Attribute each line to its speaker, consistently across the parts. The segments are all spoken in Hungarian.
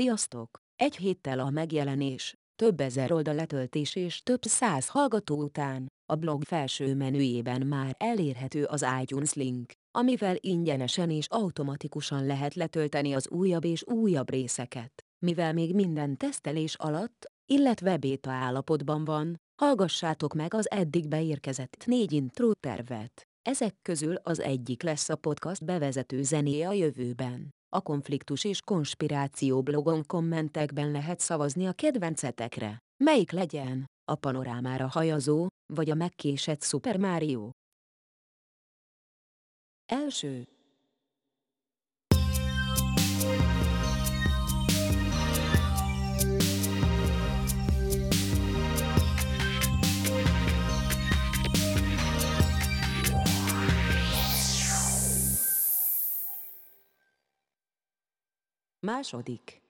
Speaker 1: Sziasztok! Egy héttel a megjelenés, több ezer oldal letöltés és több száz hallgató után, a blog felső menüjében már elérhető az iTunes link, amivel ingyenesen és automatikusan lehet letölteni az újabb és újabb részeket. Mivel még minden tesztelés alatt, illetve béta állapotban van, hallgassátok meg az eddig beérkezett négy intro tervet. Ezek közül az egyik lesz a podcast bevezető zenéje a jövőben. A konfliktus és konspiráció blogon kommentekben lehet szavazni a kedvencetekre. Melyik legyen? A panorámára hajazó, vagy a megkésett Super Mario? Első. Második.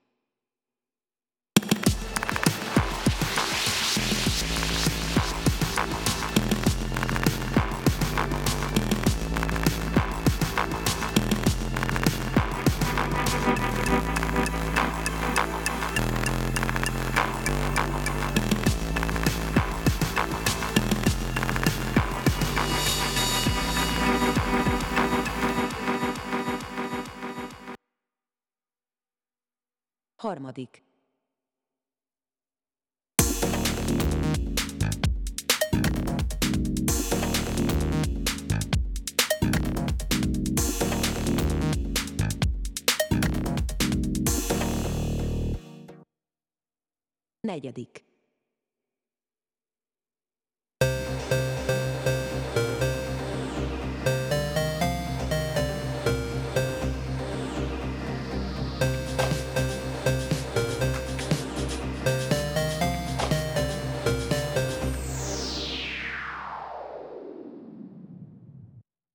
Speaker 1: Harmadik. Negyedik.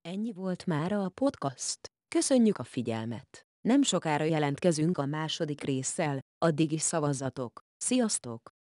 Speaker 1: Ennyi volt már a podcast. Köszönjük a figyelmet! Nem sokára jelentkezünk a második résszel, addig is szavazzatok. Sziasztok!